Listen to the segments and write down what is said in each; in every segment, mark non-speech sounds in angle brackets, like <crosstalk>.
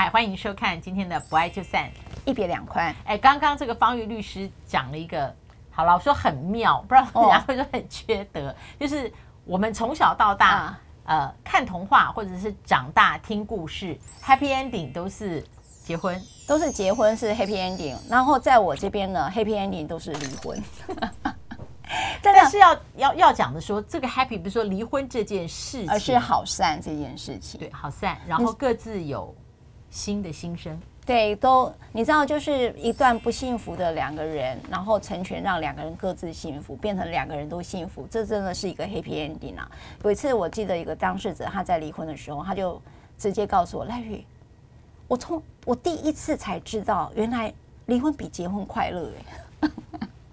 嗨，欢迎收看今天的《不爱就散》，一别两宽。哎，刚刚这个方玉律师讲了一个，好了，我说很妙，不知道人家会说很缺德，哦、就是我们从小到大，啊、呃，看童话或者是长大听故事，Happy Ending 都是结婚，都是结婚是 Happy Ending，然后在我这边呢，Happy Ending 都是离婚。<laughs> 但是要要要讲的说，这个 happy 不是说离婚这件事情，而是好散这件事情。对，好散，然后各自有新的新生。对，都你知道，就是一段不幸福的两个人，然后成全让两个人各自幸福，变成两个人都幸福，这真的是一个 happy ending 啊！有一次我记得一个当事者他在离婚的时候，他就直接告诉我：“赖玉，我从我第一次才知道，原来离婚比结婚快乐。”哎，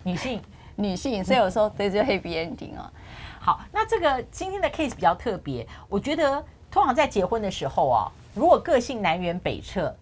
女性。女性，所以有时候对就 happy ending 啊。好，那这个今天的 case 比较特别，我觉得通常在结婚的时候啊，如果个性南辕北辙，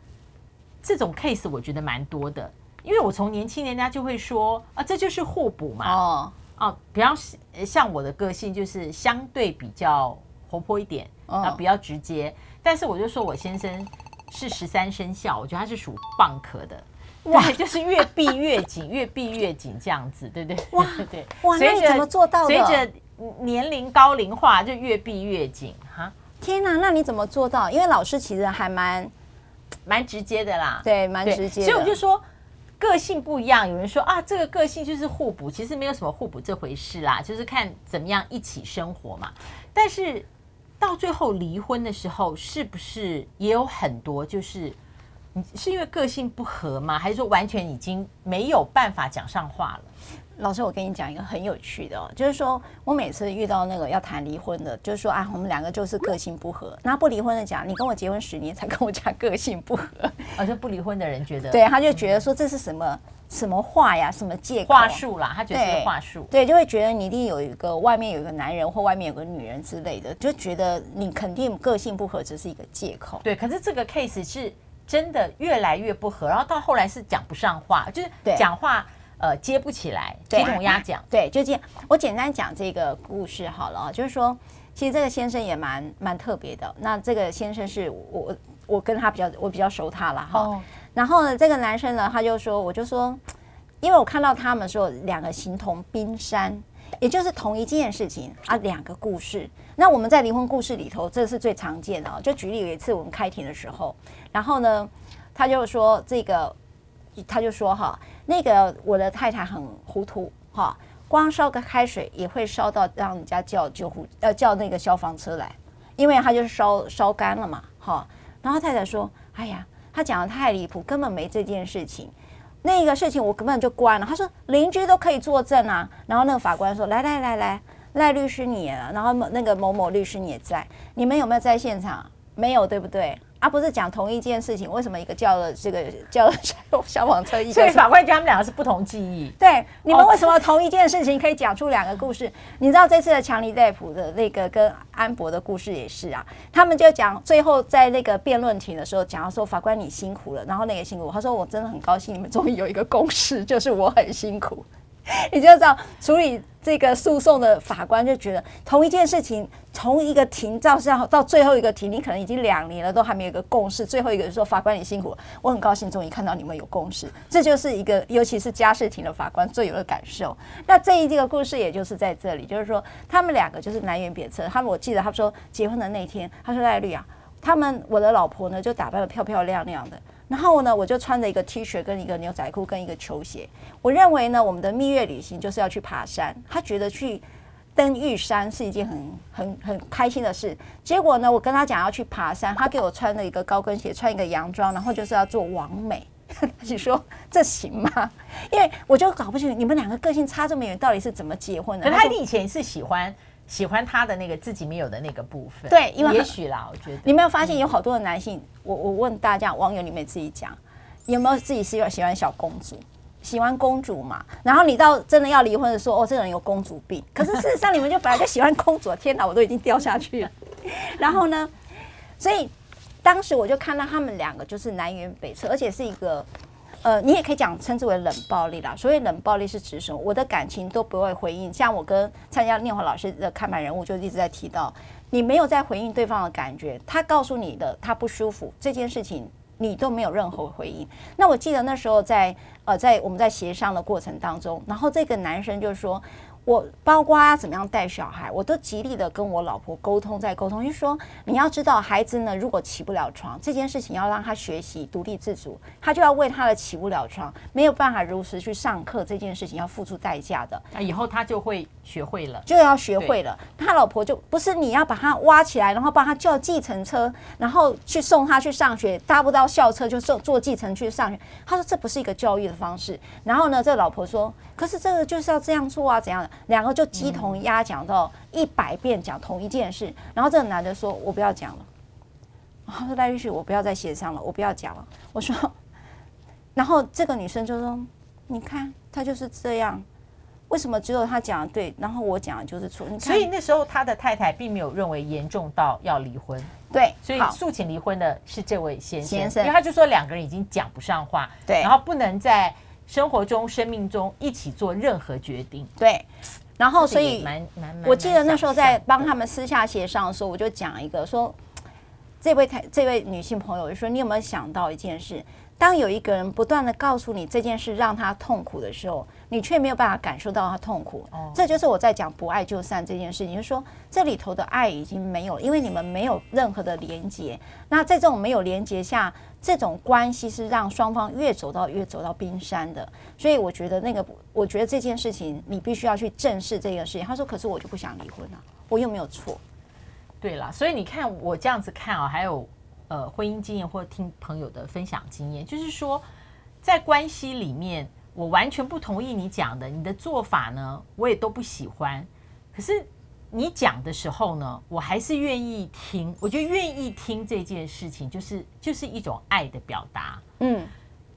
这种 case 我觉得蛮多的。因为我从年轻人家就会说啊，这就是互补嘛。哦哦，比方像我的个性就是相对比较活泼一点啊，比较直接。但是我就说我先生是十三生肖，我觉得他是属蚌壳的。哇，就是越闭越紧，<laughs> 越闭越紧这样子，对不对？哇，对哇，那你怎么做到的？随着年龄高龄化，就越闭越紧哈。天哪，那你怎么做到？因为老师其实还蛮蛮直接的啦，对，蛮直接的。所以我就说个性不一样。有人说啊，这个个性就是互补，其实没有什么互补这回事啦，就是看怎么样一起生活嘛。但是到最后离婚的时候，是不是也有很多就是你？是因为个性不合吗？还是说完全已经没有办法讲上话了？老师，我跟你讲一个很有趣的哦，就是说我每次遇到那个要谈离婚的，就是说啊，我们两个就是个性不合。那不离婚的讲，你跟我结婚十年才跟我讲个性不合，而且不离婚的人觉得，对，他就觉得说这是什么什么话呀，什么借口话术啦，他觉得是话术，对，就会觉得你一定有一个外面有一个男人或外面有个女人之类的，就觉得你肯定个性不合只是一个借口。对，可是这个 case 是。真的越来越不合，然后到后来是讲不上话，就是讲话呃接不起来，鸡同鸭讲。对，就这样。我简单讲这个故事好了啊，就是说，其实这个先生也蛮蛮特别的。那这个先生是我我跟他比较我比较熟他了哈。哦、然后呢，这个男生呢，他就说，我就说，因为我看到他们说两个形同冰山。也就是同一件事情啊，两个故事。那我们在离婚故事里头，这是最常见的。就举例有一次我们开庭的时候，然后呢，他就说这个，他就说哈，那个我的太太很糊涂哈，光烧个开水也会烧到让人家叫救护呃叫那个消防车来，因为他就是烧烧干了嘛哈。然后太太说，哎呀，他讲的太离谱，根本没这件事情。那个事情我根本就关了。他说邻居都可以作证啊。然后那个法官说：“来来来来，赖律师你也，然后那个某某律师你也在，你们有没有在现场？没有，对不对？”他不是讲同一件事情，为什么一个叫了这个叫了 <laughs> 消防车？一个所以法官他们两个是不同记忆。对，你们为什么同一件事情可以讲出两个故事？你知道这次的强尼戴普的那个跟安博的故事也是啊。他们就讲最后在那个辩论庭的时候讲到说，法官你辛苦了，然后那个辛苦，他说我真的很高兴你们终于有一个共识，就是我很辛苦。你就知道处理这个诉讼的法官就觉得同一件事情，从一个庭到上到最后一个庭，你可能已经两年了，都还没有一个共识。最后一个人说：“法官你辛苦，我很高兴终于看到你们有共识。”这就是一个，尤其是家事庭的法官最有的感受。那这一这个故事也就是在这里，就是说他们两个就是南辕北辙。他们我记得他说结婚的那天，他说赖律啊，他们我的老婆呢就打扮得漂漂亮亮的。然后呢，我就穿着一个 T 恤跟一个牛仔裤跟一个球鞋。我认为呢，我们的蜜月旅行就是要去爬山。他觉得去登玉山是一件很很很开心的事。结果呢，我跟他讲要去爬山，他给我穿了一个高跟鞋，穿一个洋装，然后就是要做完美。<laughs> 你说这行吗？因为我就搞不清楚你们两个个性差这么远，到底是怎么结婚的？可他以前是喜欢。喜欢他的那个自己没有的那个部分，对，因为也许啦，我觉得你没有发现有好多的男性，我我问大家网友，你们自己讲，有没有自己喜欢喜欢小公主，喜欢公主嘛？然后你到真的要离婚的时候，哦，这个人有公主病。可是事实上，你们就本来就喜欢公主，天哪，我都已经掉下去了。<laughs> 然后呢，所以当时我就看到他们两个就是南辕北辙，而且是一个。呃，你也可以讲称之为冷暴力啦。所以冷暴力是指什么？我的感情都不会回应。像我跟参加念华老师的看板人物就一直在提到，你没有在回应对方的感觉，他告诉你的他不舒服这件事情，你都没有任何回应。那我记得那时候在呃在我们在协商的过程当中，然后这个男生就说。我包括怎么样带小孩，我都极力的跟我老婆沟通，在沟通，就是说你要知道，孩子呢，如果起不了床这件事情，要让他学习独立自主，他就要为他的起不了床，没有办法如实去上课这件事情要付出代价的。那以后他就会学会了，就要学会了。他老婆就不是你要把他挖起来，然后帮他叫计程车，然后去送他去上学，搭不到校车就坐坐计程去上学。他说这不是一个教育的方式。然后呢，这老婆说，可是这个就是要这样做啊，怎样的？两个就鸡同鸭讲到一百遍讲同一件事，然后这个男的说：“我不要讲了。”他说：“赖律师，我不要再协商了，我不要讲了。”我说：“ <laughs> 然后这个女生就说：‘你看，他就是这样，为什么只有他讲的对，然后我讲的就是错？’你看，所以那时候他的太太并没有认为严重到要离婚。对，所以诉请离婚的是这位先生，先生，因为他就说两个人已经讲不上话，对，然后不能在。”生活中、生命中一起做任何决定，对。然后，所以蛮蛮，我记得那时候在帮他们私下协商的时候，我就讲一个说，这位太这位女性朋友就说：“你有没有想到一件事？当有一个人不断的告诉你这件事让他痛苦的时候。”你却没有办法感受到他痛苦，这就是我在讲不爱就散这件事情。就是说，这里头的爱已经没有，因为你们没有任何的连接。那在这种没有连接下，这种关系是让双方越走到越走到冰山的。所以我觉得那个，我觉得这件事情你必须要去正视这个事情。他说：“可是我就不想离婚了，我又没有错。”对了，所以你看我这样子看啊，还有呃婚姻经验或听朋友的分享经验，就是说在关系里面。我完全不同意你讲的，你的做法呢，我也都不喜欢。可是你讲的时候呢，我还是愿意听。我觉得愿意听这件事情，就是就是一种爱的表达。嗯，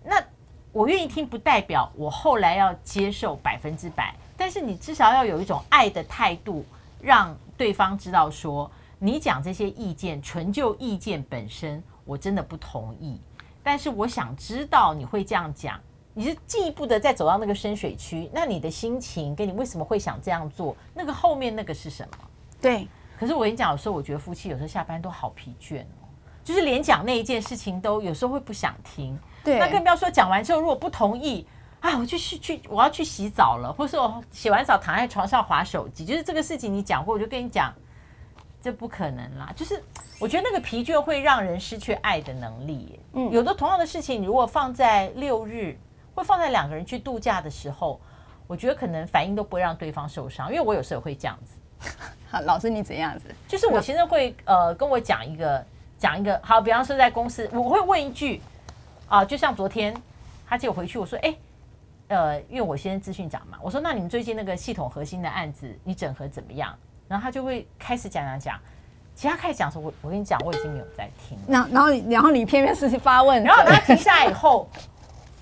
那我愿意听，不代表我后来要接受百分之百。但是你至少要有一种爱的态度，让对方知道说，你讲这些意见，纯就意见本身，我真的不同意。但是我想知道你会这样讲。你是进一步的再走到那个深水区，那你的心情跟你为什么会想这样做，那个后面那个是什么？对。可是我跟你讲，有时候我觉得夫妻有时候下班都好疲倦哦，就是连讲那一件事情都有时候会不想听。对。那更不要说讲完之后如果不同意啊，我去去去我要去洗澡了，或者说我洗完澡躺在床上划手机，就是这个事情你讲过，我就跟你讲，这不可能啦。就是我觉得那个疲倦会让人失去爱的能力。嗯。有的同样的事情，你如果放在六日。会放在两个人去度假的时候，我觉得可能反应都不会让对方受伤，因为我有时候会这样子。<laughs> 好，老师你怎样子？就是我现在会呃跟我讲一个讲一个好，比方说在公司，我会问一句啊、呃，就像昨天他接我回去，我说哎呃，因为我现在资讯长嘛，我说那你们最近那个系统核心的案子，你整合怎么样？然后他就会开始讲讲讲，其他开始讲的时候，我我跟你讲，我已经没有在听。然然后然后你偏偏是发问，然后他停下来以后。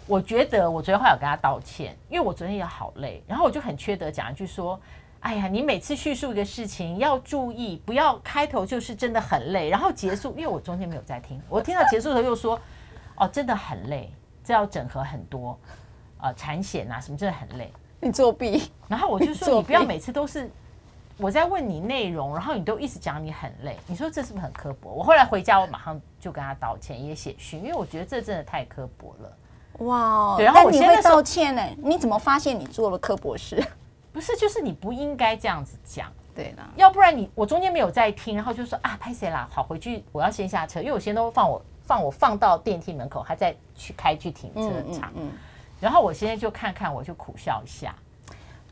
我觉得我昨天话有跟他道歉，因为我昨天也好累，然后我就很缺德讲一句说：“哎呀，你每次叙述一个事情要注意，不要开头就是真的很累，然后结束，因为我中间没有在听，我听到结束的时候又说：哦，真的很累，这要整合很多，呃，产险啊什么真的很累。<laughs> 你作弊。然后我就说你不要每次都是我在问你内容，然后你都一直讲你很累，你说这是不是很刻薄？我后来回家我马上就跟他道歉，也写讯，因为我觉得这真的太刻薄了。”哇！对然后我现在道歉呢？你怎么发现你做了刻薄事？<laughs> 不是，就是你不应该这样子讲。对的，要不然你我中间没有在听，然后就说啊，拍谁啦？好，回去我要先下车，因为我先都放我放我放到电梯门口，还在去开去停车场。嗯，嗯，嗯，然后我现在就看看，我就苦笑一下。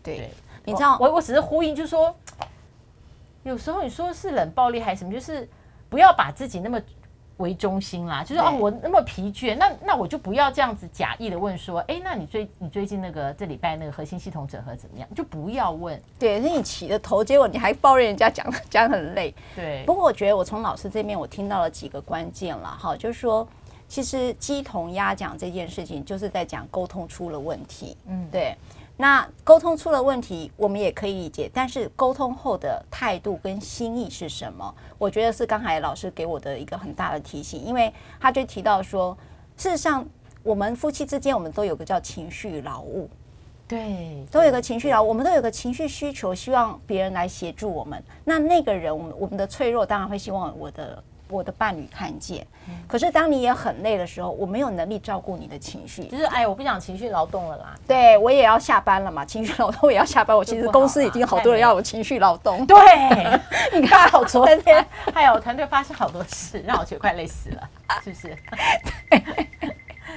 对，对你知道，我我只是呼应，就是说有时候你说是冷暴力还是什么，就是不要把自己那么。为中心啦，就是哦，我那么疲倦，那那我就不要这样子假意的问说，哎，那你最你最近那个这礼拜那个核心系统整合怎么样？就不要问。对，是你起的头，结果你还抱怨人家讲 <laughs> 讲很累。对。不过我觉得我从老师这边我听到了几个关键了哈，就是说，其实鸡同鸭讲这件事情，就是在讲沟通出了问题。嗯，对。那沟通出了问题，我们也可以理解。但是沟通后的态度跟心意是什么？我觉得是刚才老师给我的一个很大的提醒，因为他就提到说，事实上我们夫妻之间，我们都有个叫情绪劳务，对，都有个情绪劳，我们都有个情绪需求，希望别人来协助我们。那那个人，我们我们的脆弱，当然会希望我的我的伴侣看见。可是当你也很累的时候，我没有能力照顾你的情绪，就是哎，我不想情绪劳动了啦。对，我也要下班了嘛，情绪劳动我也要下班。我其实 <laughs> 公司已经好多人要我情绪劳动。对，<laughs> 你看，我昨天 <laughs> 还有团队发生好多事，让我觉得快累死了，是不是？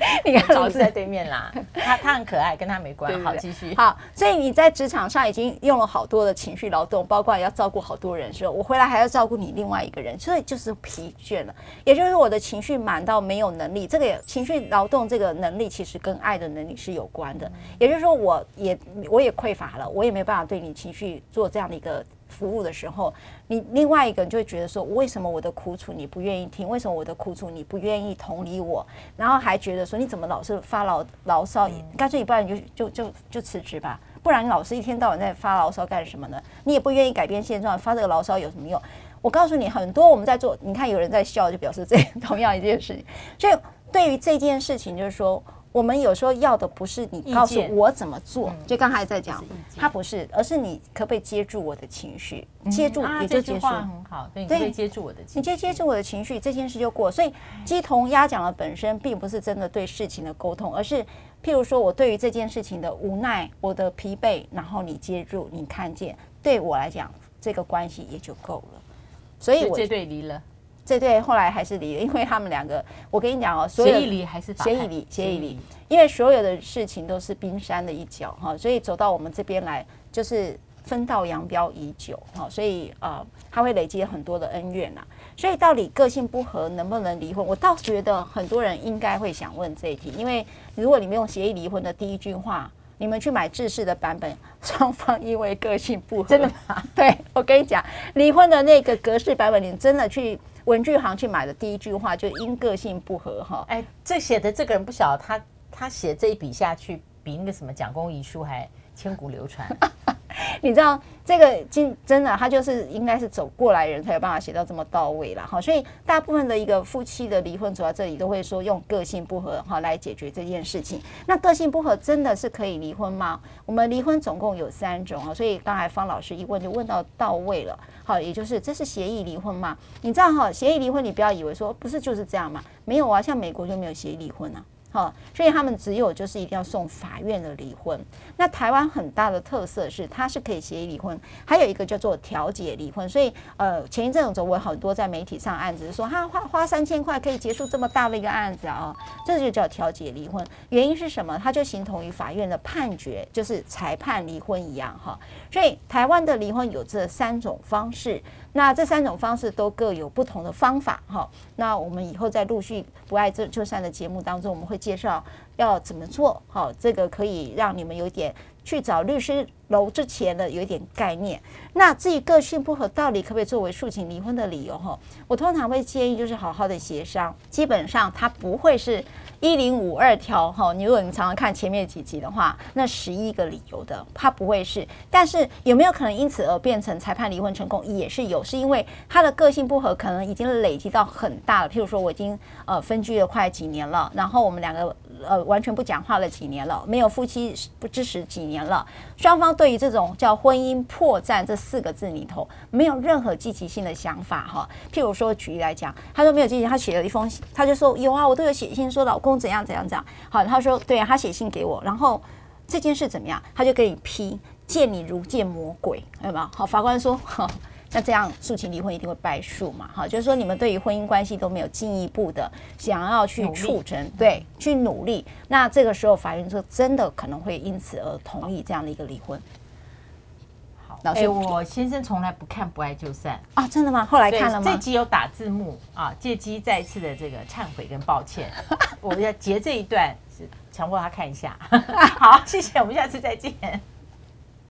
<laughs> 你看老师在对面啦，他他很可爱，跟他没关系。好，继续。好，所以你在职场上已经用了好多的情绪劳动，包括要照顾好多人的时候，我回来还要照顾你另外一个人，所以就是疲倦了。也就是我的情绪满到没有能力，这个情绪劳动这个能力其实跟爱的能力是有关的。也就是说，我也我也匮乏了，我也没办法对你情绪做这样的一个。服务的时候，你另外一个人就会觉得说，为什么我的苦楚你不愿意听？为什么我的苦楚你不愿意同理我？然后还觉得说，你怎么老是发牢牢骚？干脆你不然你就就就就辞职吧，不然你老是一天到晚在发牢骚干什么呢？你也不愿意改变现状，发这个牢骚有什么用？我告诉你，很多我们在做，你看有人在笑，就表示这 <laughs> 同样一件事情。所以对于这件事情，就是说。我们有时候要的不是你告诉我怎么做，就刚才在讲，他不是，而是你可不可以接住我的情绪，接住也就结束。很好，对，你可以接住我的情，你接接住我的情绪，这件事就过。所以鸡同鸭讲的本身并不是真的对事情的沟通，而是譬如说我对于这件事情的无奈，我的疲惫，然后你接住，你看见，对我来讲这个关系也就够了。所以我这对离了。这对后来还是离了，因为他们两个，我跟你讲哦，所有协议离还是协议离，协议离，因为所有的事情都是冰山的一角哈，所以走到我们这边来就是分道扬镳已久哈，所以呃，他会累积很多的恩怨呐，所以到底个性不合能不能离婚？我倒觉得很多人应该会想问这一题，因为如果你们用协议离婚的第一句话，你们去买制式的版本，双方因为个性不合，真的吗？<laughs> 对，我跟你讲，离婚的那个格式版本，你真的去。文具行去买的第一句话就因个性不合哈，哎，这写的这个人不晓得他他写这一笔下去比那个什么蒋公遗书还千古流传。<laughs> 你知道这个真真的，他就是应该是走过来人才有办法写到这么到位了哈。所以大部分的一个夫妻的离婚走到这里都会说用个性不合哈来解决这件事情。那个性不合真的是可以离婚吗？我们离婚总共有三种啊，所以刚才方老师一问就问到到位了。好，也就是这是协议离婚吗？你知道哈，协议离婚你不要以为说不是就是这样嘛，没有啊，像美国就没有协议离婚啊。好，所以他们只有就是一定要送法院的离婚。那台湾很大的特色是，它是可以协议离婚，还有一个叫做调解离婚。所以，呃，前一阵子我有很多在媒体上案子说，他花花三千块可以结束这么大的一个案子啊，这就叫调解离婚。原因是什么？它就形同于法院的判决，就是裁判离婚一样哈。所以，台湾的离婚有这三种方式。那这三种方式都各有不同的方法哈。那我们以后在陆续不爱这就算的节目当中，我们会介绍要怎么做。哈，这个可以让你们有点去找律师楼之前的有一点概念。那至于个性不合，到底可不可以作为诉请离婚的理由哈？我通常会建议就是好好的协商，基本上它不会是。一零五二条哈，你如果你常常看前面几集的话，那十一个理由的，它不会是。但是有没有可能因此而变成裁判离婚成功，也是有，是因为他的个性不合，可能已经累积到很大了。譬如说，我已经呃分居了快几年了，然后我们两个。呃，完全不讲话了几年了，没有夫妻不支持几年了，双方对于这种叫婚姻破绽这四个字里头，没有任何积极性的想法哈。譬如说，举例来讲，他说没有积极，他写了一封信，他就说有啊，我都有写信说老公怎样怎样怎样。好，他说对啊，他写信给我，然后这件事怎么样，他就给你批，见你如见魔鬼，有没有？好，法官说。<laughs> 那这样诉请离婚一定会败诉嘛？哈，就是说你们对于婚姻关系都没有进一步的想要去促成，对，去努力。那这个时候法院就真的可能会因此而同意这样的一个离婚。好，老师，欸，我先生从来不看不爱就散啊，真的吗？后来看了吗？这集有打字幕啊，借机再次的这个忏悔跟抱歉。<laughs> 我们要截这一段，是强迫他看一下。<laughs> 好，谢谢，我们下次再见。